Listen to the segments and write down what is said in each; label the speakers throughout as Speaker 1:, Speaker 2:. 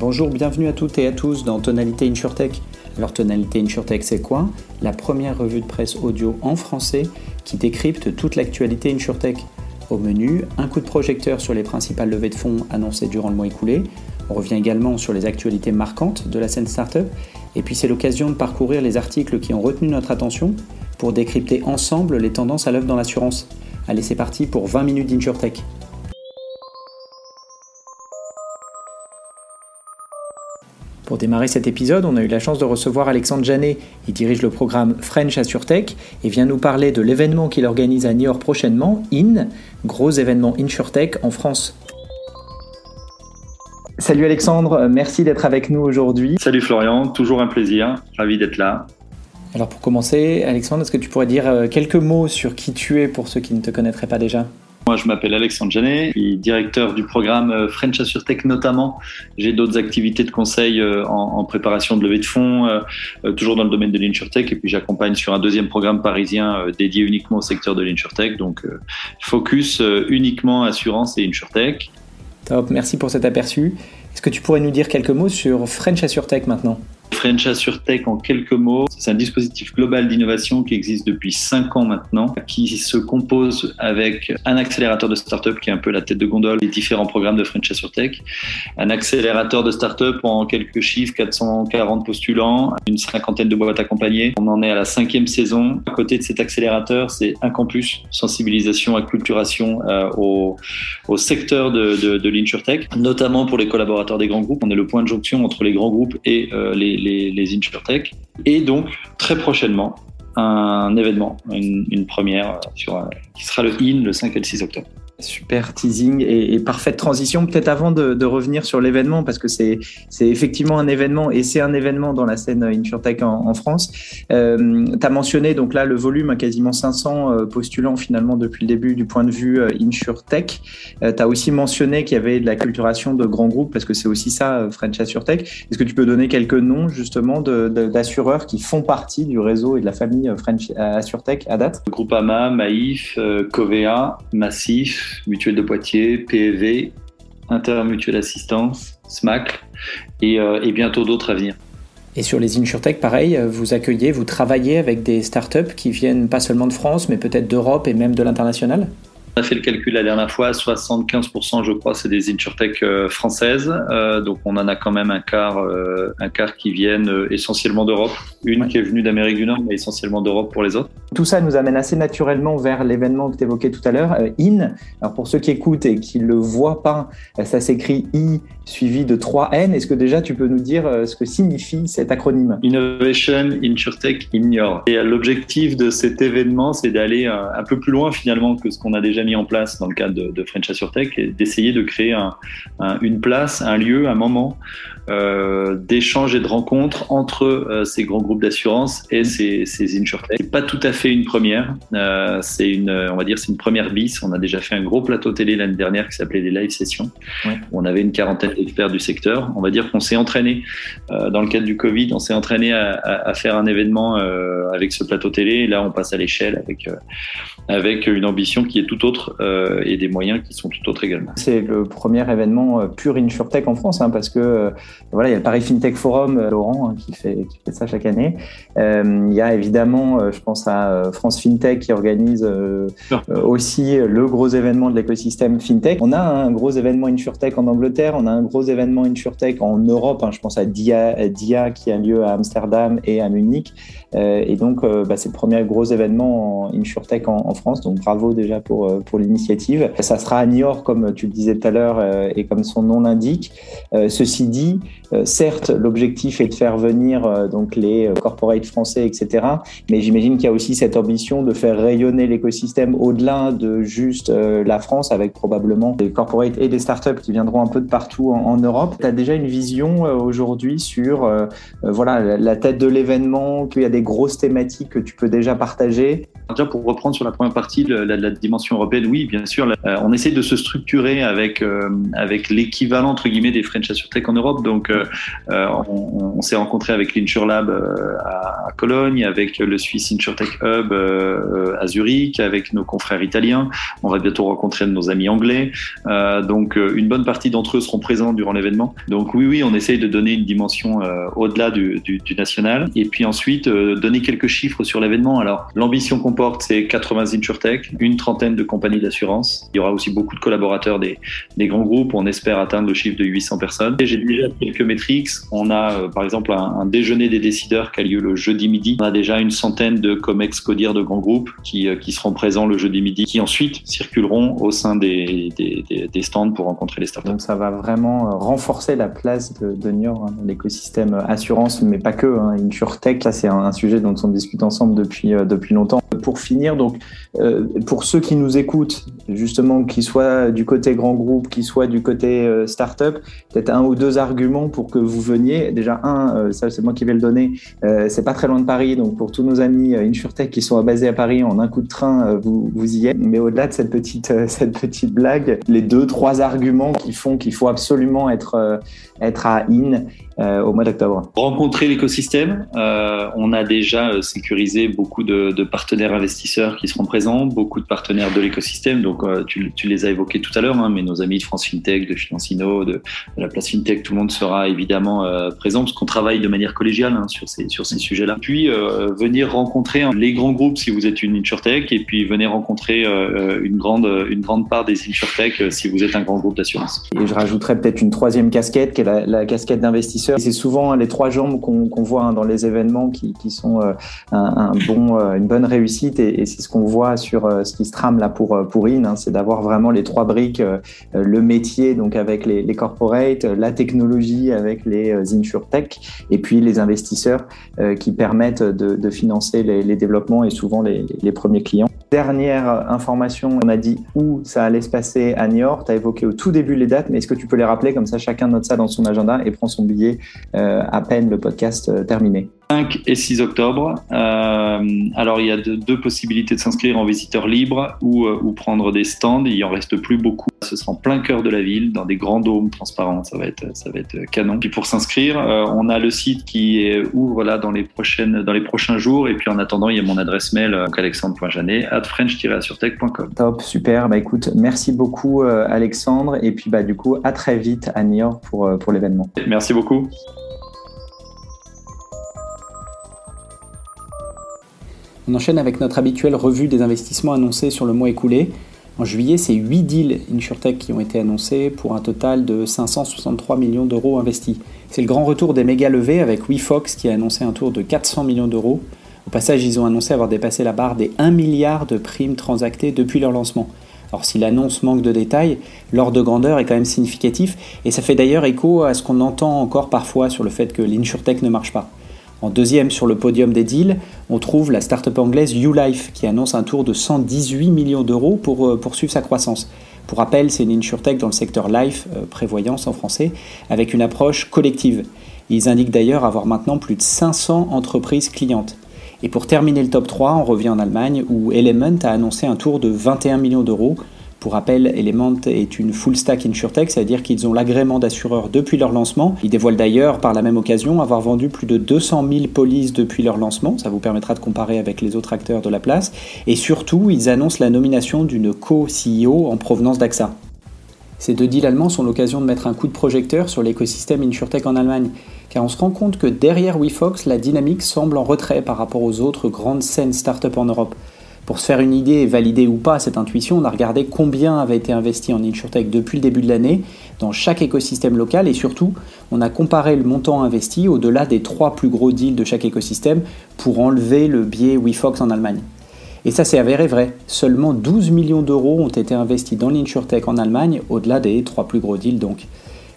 Speaker 1: Bonjour, bienvenue à toutes et à tous dans Tonalité InsurTech. Alors Tonalité InsurTech c'est quoi? La première revue de presse audio en français qui décrypte toute l'actualité InsurTech. Au menu, un coup de projecteur sur les principales levées de fonds annoncées durant le mois écoulé. On revient également sur les actualités marquantes de la scène startup. Et puis c'est l'occasion de parcourir les articles qui ont retenu notre attention pour décrypter ensemble les tendances à l'œuvre dans l'assurance. Allez, c'est parti pour 20 minutes d'InsurTech. Pour démarrer cet épisode, on a eu la chance de recevoir Alexandre Janet. Il dirige le programme French AssureTech et vient nous parler de l'événement qu'il organise à Niort prochainement, IN, gros événement InsurTech en France. Salut Alexandre, merci d'être avec nous aujourd'hui.
Speaker 2: Salut Florian, toujours un plaisir, ravi d'être là.
Speaker 1: Alors pour commencer, Alexandre, est-ce que tu pourrais dire euh, quelques mots sur qui tu es pour ceux qui ne te connaîtraient pas déjà?
Speaker 2: Moi, je m'appelle Alexandre Janet, directeur du programme euh, French AssureTech notamment. J'ai d'autres activités de conseil euh, en, préparation de levée de fonds, euh, toujours dans le domaine de l'InsurTech. Et puis, j'accompagne sur un deuxième programme parisien dédié uniquement au secteur de l'InsurTech. Donc, focus uniquement assurance et InsurTech.
Speaker 1: Top, merci pour cet aperçu. Est-ce que tu pourrais nous dire quelques mots sur French AssureTech maintenant?
Speaker 2: French AssureTech en quelques mots, c'est un dispositif global d'innovation qui existe depuis cinq ans maintenant, qui se compose avec un accélérateur de start-up qui est un peu la tête de gondole des différents programmes de French AssureTech, un accélérateur de start-up en quelques chiffres, 440 postulants, une cinquantaine de boîtes accompagnées. On en est à la cinquième saison. À côté de cet accélérateur, c'est un campus, sensibilisation, acculturation euh, au, secteur de, de, de notamment pour les collaborateurs des grands groupes. On est le point de jonction entre les grands groupes et euh, les les, les InsurTech. Et donc, très prochainement, un événement, une, première euh, qui sera le IN le 5 et le 6 octobre.
Speaker 1: Super teasing et, parfaite transition. Peut-être avant de, revenir sur l'événement, parce que c'est effectivement un événement et c'est un événement dans la scène InsurTech en, France. Euh, tu as mentionné donc là le volume, quasiment 500 euh, postulants finalement depuis le début du point de vue euh, InsurTech. Euh, tu as aussi mentionné qu'il y avait de la culturation de grands groupes, parce que c'est aussi ça, euh, French AssureTech. Est-ce que tu peux donner quelques noms justement d'assureurs qui font partie du réseau et de la famille French AssureTech à date?
Speaker 2: Groupama, Maïf, Covea, Massif, Mutuelle de Poitiers, PEV, Intermutuelle Assistance, SMAC et, euh, et bientôt d'autres à venir.
Speaker 1: Et sur les InsurTech, pareil, euh, vous accueillez, vous travaillez avec des startups qui viennent pas seulement de France, mais peut-être d'Europe et même de l'international?
Speaker 2: On a fait le calcul la dernière fois, 75% je crois c'est des insurtech euh, françaises, euh, donc on en a quand même un quart, euh, un quart qui viennent essentiellement d'Europe, une qui est venue d'Amérique du Nord, mais essentiellement d'Europe pour les autres.
Speaker 1: Tout ça nous amène assez naturellement vers l'événement que tu évoquais tout à l'heure, IN. Alors pour ceux qui écoutent et qui ne le voient pas, ça s'écrit I suivi de 3 N. Est-ce que déjà tu peux nous dire ce que signifie cet acronyme?
Speaker 2: Innovation, Insurtech, Ignore. Et l'objectif de cet événement, c'est d'aller un peu plus loin finalement que ce qu'on a déjà mis en place dans le cadre de, de French AssureTech et d'essayer de créer un, une place, un lieu, un moment euh, d'échange et de rencontre entre euh, ces grands groupes d'assurance et ces, ces insurtech. C'est pas tout à fait une première, euh, c'est une, on va dire, c'est une première bis. On a déjà fait un gros plateau télé l'année dernière qui s'appelait les live sessions. Où on avait une quarantaine d'experts du secteur. On va dire qu'on s'est entraîné dans le cadre du Covid, on s'est entraîné à, à, à, faire un événement avec ce plateau télé. Et là, on passe à l'échelle avec avec une ambition qui est tout autre et des moyens qui sont tout autres également.
Speaker 1: C'est le premier événement pur InsurTech en France, hein, parce que voilà, il y a le Paris FinTech Forum, euh, Laurent, hein, qui, fait, qui fait ça chaque année. Euh, il y a évidemment, euh, je pense à France FinTech qui organise aussi le gros événement de l'écosystème FinTech. On a un gros événement InsurTech en Angleterre, on a un gros événement InsurTech en Europe. Hein, je pense à DIA, DIA qui a lieu à Amsterdam et à Munich. et donc, bah, c'est le premier gros événement en InsurTech en, en, France. Donc, bravo déjà pour, pour l'initiative. Ça sera à Niort, comme tu le disais tout à l'heure, et comme son nom l'indique. ceci dit, euh, certes, l'objectif est de faire venir euh, donc les euh, corporates français, etc. Mais j'imagine qu'il y a aussi cette ambition de faire rayonner l'écosystème au-delà de juste la France, avec probablement des corporates et des startups qui viendront un peu de partout en, Europe. Tu as déjà une vision aujourd'hui sur voilà la tête de l'événement, qu'il y a des grosses thématiques que tu peux déjà partager?
Speaker 2: Déjà pour reprendre sur la première partie, la, la, dimension européenne, oui, bien sûr, on essaie de se structurer avec avec l'équivalent entre guillemets des French Tech en Europe. Donc, on, on s'est rencontré avec l'InsurLab à, à, Cologne, avec le Swiss InsurTech Hub à Zurich, avec nos confrères italiens. On va bientôt rencontrer nos amis anglais. donc, une bonne partie d'entre eux seront présents durant l'événement. Donc, oui, oui, on essaye de donner une dimension au-delà du, du, du, national. Et puis ensuite, donner quelques chiffres sur l'événement. Alors, l'ambition qu'on c'est 80 InsurTech, une trentaine de compagnies d'assurance. Il y aura aussi beaucoup de collaborateurs des, grands groupes. On espère atteindre le chiffre de 800 personnes. J'ai déjà quelques métriques. On a, euh, par exemple, un, déjeuner des décideurs qui a lieu le jeudi midi. On a déjà une centaine de COMEX CODIR de grands groupes qui, euh, seront présents le jeudi midi, qui ensuite circuleront au sein des, stands pour rencontrer les startups.
Speaker 3: Donc, ça va vraiment euh, renforcer la place de, de Niort hein, l'écosystème assurance, mais pas que. Hein. InsurTech, là, c'est un, sujet dont on discute ensemble depuis, depuis longtemps. Finir, donc, euh, pour ceux qui nous écoutent, justement, qu'ils soient du côté grand groupe, qu'ils soient du côté euh, start-up, peut-être un ou deux arguments pour que vous veniez. Déjà, un, ça c'est moi qui vais le donner, c'est pas très loin de Paris, donc pour tous nos amis InsurTech qui sont basés à Paris, en un coup de train, vous, vous y êtes. Mais au-delà de cette petite, cette petite blague, les deux, trois arguments qui font qu'il faut absolument être, être à IN au mois d'octobre.
Speaker 2: Rencontrer l'écosystème, on a déjà sécuriser beaucoup de, de, partenaires investisseurs qui seront présents, beaucoup de partenaires de l'écosystème. Donc, euh, tu, tu, les as évoqués tout à l'heure, hein, mais nos amis de France FinTech, de Financino, de, de, la place FinTech, tout le monde sera évidemment euh, présent parce qu'on travaille de manière collégiale hein, sur ces, sur ces sujets-là. Puis, euh, venir rencontrer hein, les grands groupes si vous êtes une InsurTech et puis venir rencontrer euh, une, grande, une grande part des InsurTech euh, si vous êtes un grand groupe d'assurance.
Speaker 3: Et je rajouterais peut-être une troisième casquette qui est la, casquette d'investisseur. C'est souvent les trois jambes qu'on qu voit dans les événements qui, sont un, bon, euh, une bonne réussite et, c'est ce qu'on voit sur euh, ce qui se trame là pour, euh, pour IN, hein, c'est d'avoir vraiment les trois briques, le métier donc avec les, corporates, la technologie avec les insurtech et puis les investisseurs qui permettent de, financer les, développements et souvent les premiers clients. Dernière information, on a dit où ça allait se passer à Niort. Tu as évoqué au tout début les dates, mais est-ce que tu peux les rappeler? Comme ça, chacun note ça dans son agenda et prend son billet euh, à peine le podcast euh, terminé.
Speaker 2: 5 et 6 octobre. Euh, alors, il y a deux, deux possibilités de s'inscrire en visiteur libre ou, euh, ou, prendre des stands. Il en reste plus beaucoup. Ce sera en plein cœur de la ville, dans des grands dômes transparents. Ça va être, ça va être canon. Puis pour s'inscrire, euh, on a le site qui est ouvre là dans les prochaines, dans les prochains jours. Et puis en attendant, il y a mon adresse mail donc alexandre.janet at french-assurtech.com.
Speaker 3: Top, super. Bah écoute, merci beaucoup Alexandre. Et puis bah du coup, à très vite à New York pour, pour l'événement.
Speaker 2: Merci beaucoup.
Speaker 1: On enchaîne avec notre habituelle revue des investissements annoncés sur le mois écoulé. En juillet, c'est 8 deals InsurTech qui ont été annoncés pour un total de 563 millions d'euros investis. C'est le grand retour des méga levées avec WeFox qui a annoncé un tour de 400 millions d'euros. Au passage, ils ont annoncé avoir dépassé la barre des 1 milliard de primes transactées depuis leur lancement. Alors si l'annonce manque de détails, l'ordre de grandeur est quand même significatif et ça fait d'ailleurs écho à ce qu'on entend encore parfois sur le fait que l'InsurTech ne marche pas. En deuxième sur le podium des deals, on trouve la start-up anglaise YouLife qui annonce un tour de 118 millions d'euros pour euh, poursuivre sa croissance. Pour rappel, c'est une insurtech dans le secteur life, euh, prévoyance en français, avec une approche collective. Ils indiquent d'ailleurs avoir maintenant plus de 500 entreprises clientes. Et pour terminer le top 3, on revient en Allemagne où Element a annoncé un tour de 21 millions d'euros pour rappel, Element est une full stack insurtech, c'est-à-dire qu'ils ont l'agrément d'assureur depuis leur lancement. Ils dévoilent d'ailleurs par la même occasion avoir vendu plus de 200 000 polices depuis leur lancement, ça vous permettra de comparer avec les autres acteurs de la place. Et surtout, ils annoncent la nomination d'une co-CEO en provenance d'AXA. Ces deux deals allemands sont l'occasion de mettre un coup de projecteur sur l'écosystème insurtech en Allemagne, car on se rend compte que derrière WeFox, la dynamique semble en retrait par rapport aux autres grandes scènes start-up en Europe. Pour se faire une idée et valider ou pas cette intuition, on a regardé combien avait été investi en InsurTech depuis le début de l'année dans chaque écosystème local et surtout, on a comparé le montant investi au-delà des trois plus gros deals de chaque écosystème pour enlever le biais WeFox en Allemagne. Et ça s'est avéré vrai. Seulement 12 millions d'euros ont été investis dans l'InsurTech en Allemagne, au-delà des trois plus gros deals donc.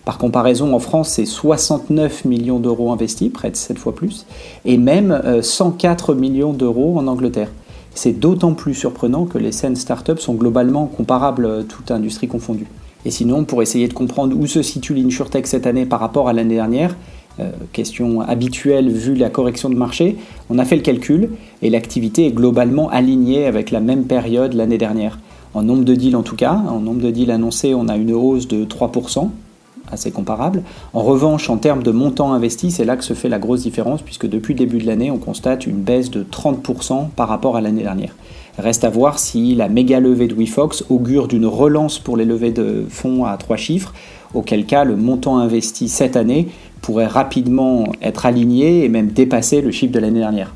Speaker 1: Par comparaison, en France, c'est 69 millions d'euros investis, près de 7 fois plus, et même 104 euh, millions d'euros en Angleterre. C'est d'autant plus surprenant que les scènes startups sont globalement comparables, euh, toute industrie confondue. Et sinon, pour essayer de comprendre où se situe l'InsurTech cette année par rapport à l'année dernière, question habituelle vu la correction de marché, on a fait le calcul et l'activité est globalement alignée avec la même période l'année dernière. En nombre de deals en tout cas, en nombre de deals annoncés, on a une hausse de 3%, assez comparable. En revanche, en termes de montant investi, c'est là que se fait la grosse différence, puisque depuis le début de l'année, on constate une baisse de 30% par rapport à l'année dernière. Reste à voir si la méga levée de WeFox augure d'une relance pour les levées de fonds à trois chiffres, auquel cas le montant investi cette année pourrait rapidement être aligné et même dépasser le chiffre de l'année dernière.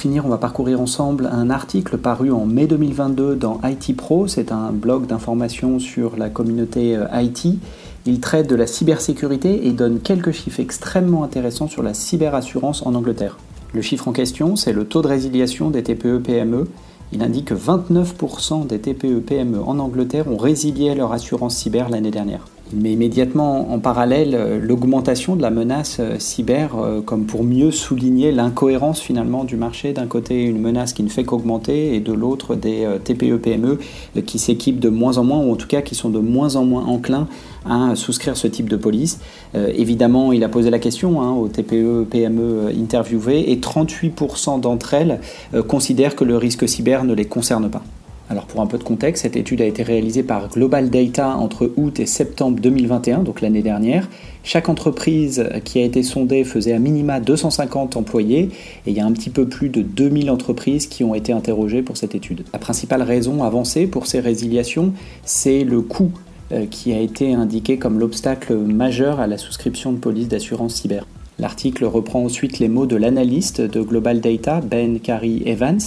Speaker 1: Finir, on va parcourir ensemble un article paru en mai 2022 dans IT Pro. C'est un blog d'information sur la communauté euh, IT. Il traite de la cybersécurité et donne quelques chiffres extrêmement intéressants sur la cyberassurance en Angleterre. Le chiffre en question, c'est le taux de résiliation des TPE-PME. Il indique que 29% des TPE-PME en Angleterre ont résilié leur assurance cyber l'année dernière. Met immédiatement en parallèle euh, l'augmentation de la menace euh, cyber euh, comme pour mieux souligner l'incohérence finalement du marché. D'un côté une menace qui ne fait qu'augmenter et de l'autre des TPE-PME e, qui s'équipent de moins en moins ou en tout cas qui sont de moins en moins enclins à souscrire ce type de police. évidemment, il a posé la question hein, aux TPE-PME e, interviewées et 38% d'entre elles considèrent que le risque cyber ne les concerne pas. Alors pour un peu de contexte, cette étude a été réalisée par Global Data entre août et septembre 2021, donc l'année dernière. Chaque entreprise qui a été sondée faisait à minima 250 employés et il y a un petit peu plus de 2000 entreprises qui ont été interrogées pour cette étude. La principale raison avancée pour ces résiliations, c'est le coût euh, qui a été indiqué comme l'obstacle majeur à la souscription de police d'assurance cyber. L'article reprend ensuite les mots de l'analyste de Global Data, Ben Carey Evans,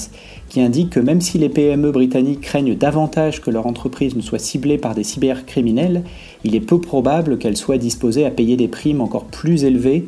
Speaker 1: qui indique que même si les PME britanniques craignent davantage que leur entreprise ne soit ciblée par des cybercriminels, il est peu probable qu'elles soient disposées à payer des primes encore plus élevées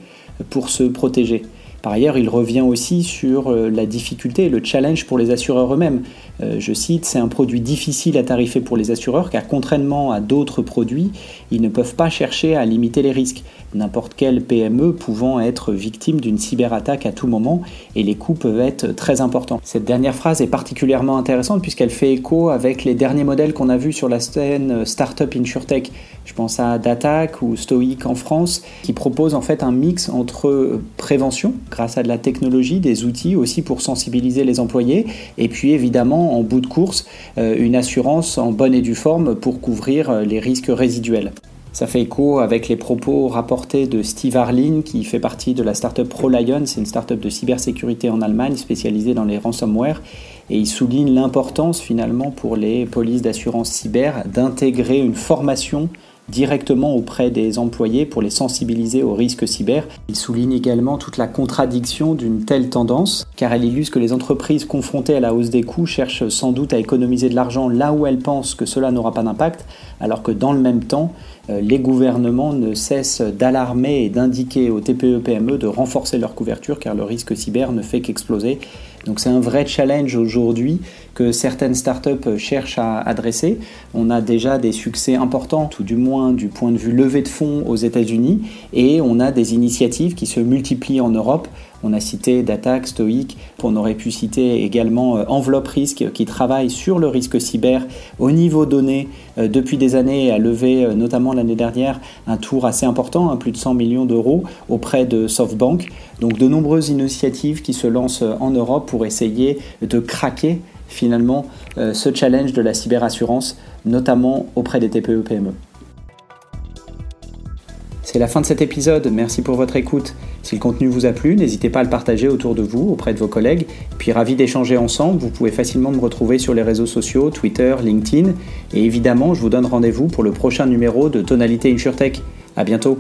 Speaker 1: pour se protéger. Par ailleurs, il revient aussi sur euh, la difficulté et le challenge pour les assureurs eux-mêmes. Euh, je cite, c'est un produit difficile à tarifer pour les assureurs car contrairement à d'autres produits, ils ne peuvent pas chercher à limiter les risques. N'importe quelle PME pouvant être victime d'une cyberattaque à tout moment et les coûts peuvent être très importants. Cette dernière phrase est particulièrement intéressante puisqu'elle fait écho avec les derniers modèles qu'on a vus sur la scène Startup InsurTech. Je pense à Datac ou Stoic en France qui proposent en fait un mix entre prévention grâce à de la technologie, des outils aussi pour sensibiliser les employés, et puis évidemment en bout de course, euh, une assurance en bonne et due forme pour couvrir euh, les risques résiduels. Ça fait écho avec les propos rapportés de Steve Arlin, qui fait partie de la startup ProLion, c'est une startup de cybersécurité en Allemagne spécialisée dans les ransomware. Et il souligne l'importance finalement pour les polices d'assurance cyber d'intégrer une formation directement auprès des employés pour les sensibiliser aux risques cyber. Il souligne également toute la contradiction d'une telle tendance, car elle illustre que les entreprises confrontées à la hausse des coûts cherchent sans doute à économiser de l'argent là où elles pensent que cela n'aura pas d'impact, alors que dans le même temps, euh, les gouvernements ne cessent d'alarmer et d'indiquer aux TPE-PME e de renforcer leur couverture, car le risque cyber ne fait qu'exploser. Donc c'est un vrai challenge aujourd'hui que certaines startups cherchent à adresser. On a déjà des succès importants, tout du moins du point de vue levée de fonds aux États-Unis, et on a des initiatives qui se multiplient en Europe on a cité Datac, Stoic, on aurait pu citer également euh, Enveloppe Risque qui travaille sur le risque cyber au niveau donné euh, depuis des années et a levé euh, notamment l'année dernière un tour assez important, hein, plus de 100 millions d'euros auprès de SoftBank. Donc de nombreuses initiatives qui se lancent en Europe pour essayer de craquer finalement ce challenge de la cyberassurance, notamment auprès des TPE-PME. C'est la fin de cet épisode, merci pour votre écoute. Si le contenu vous a plu, n'hésitez pas à le partager autour de vous, auprès de vos collègues. Puis ravi d'échanger ensemble, vous pouvez facilement me retrouver sur les réseaux sociaux, Twitter, LinkedIn. Et évidemment, je vous donne rendez-vous pour le prochain numéro de Tonalité InsurTech. À bientôt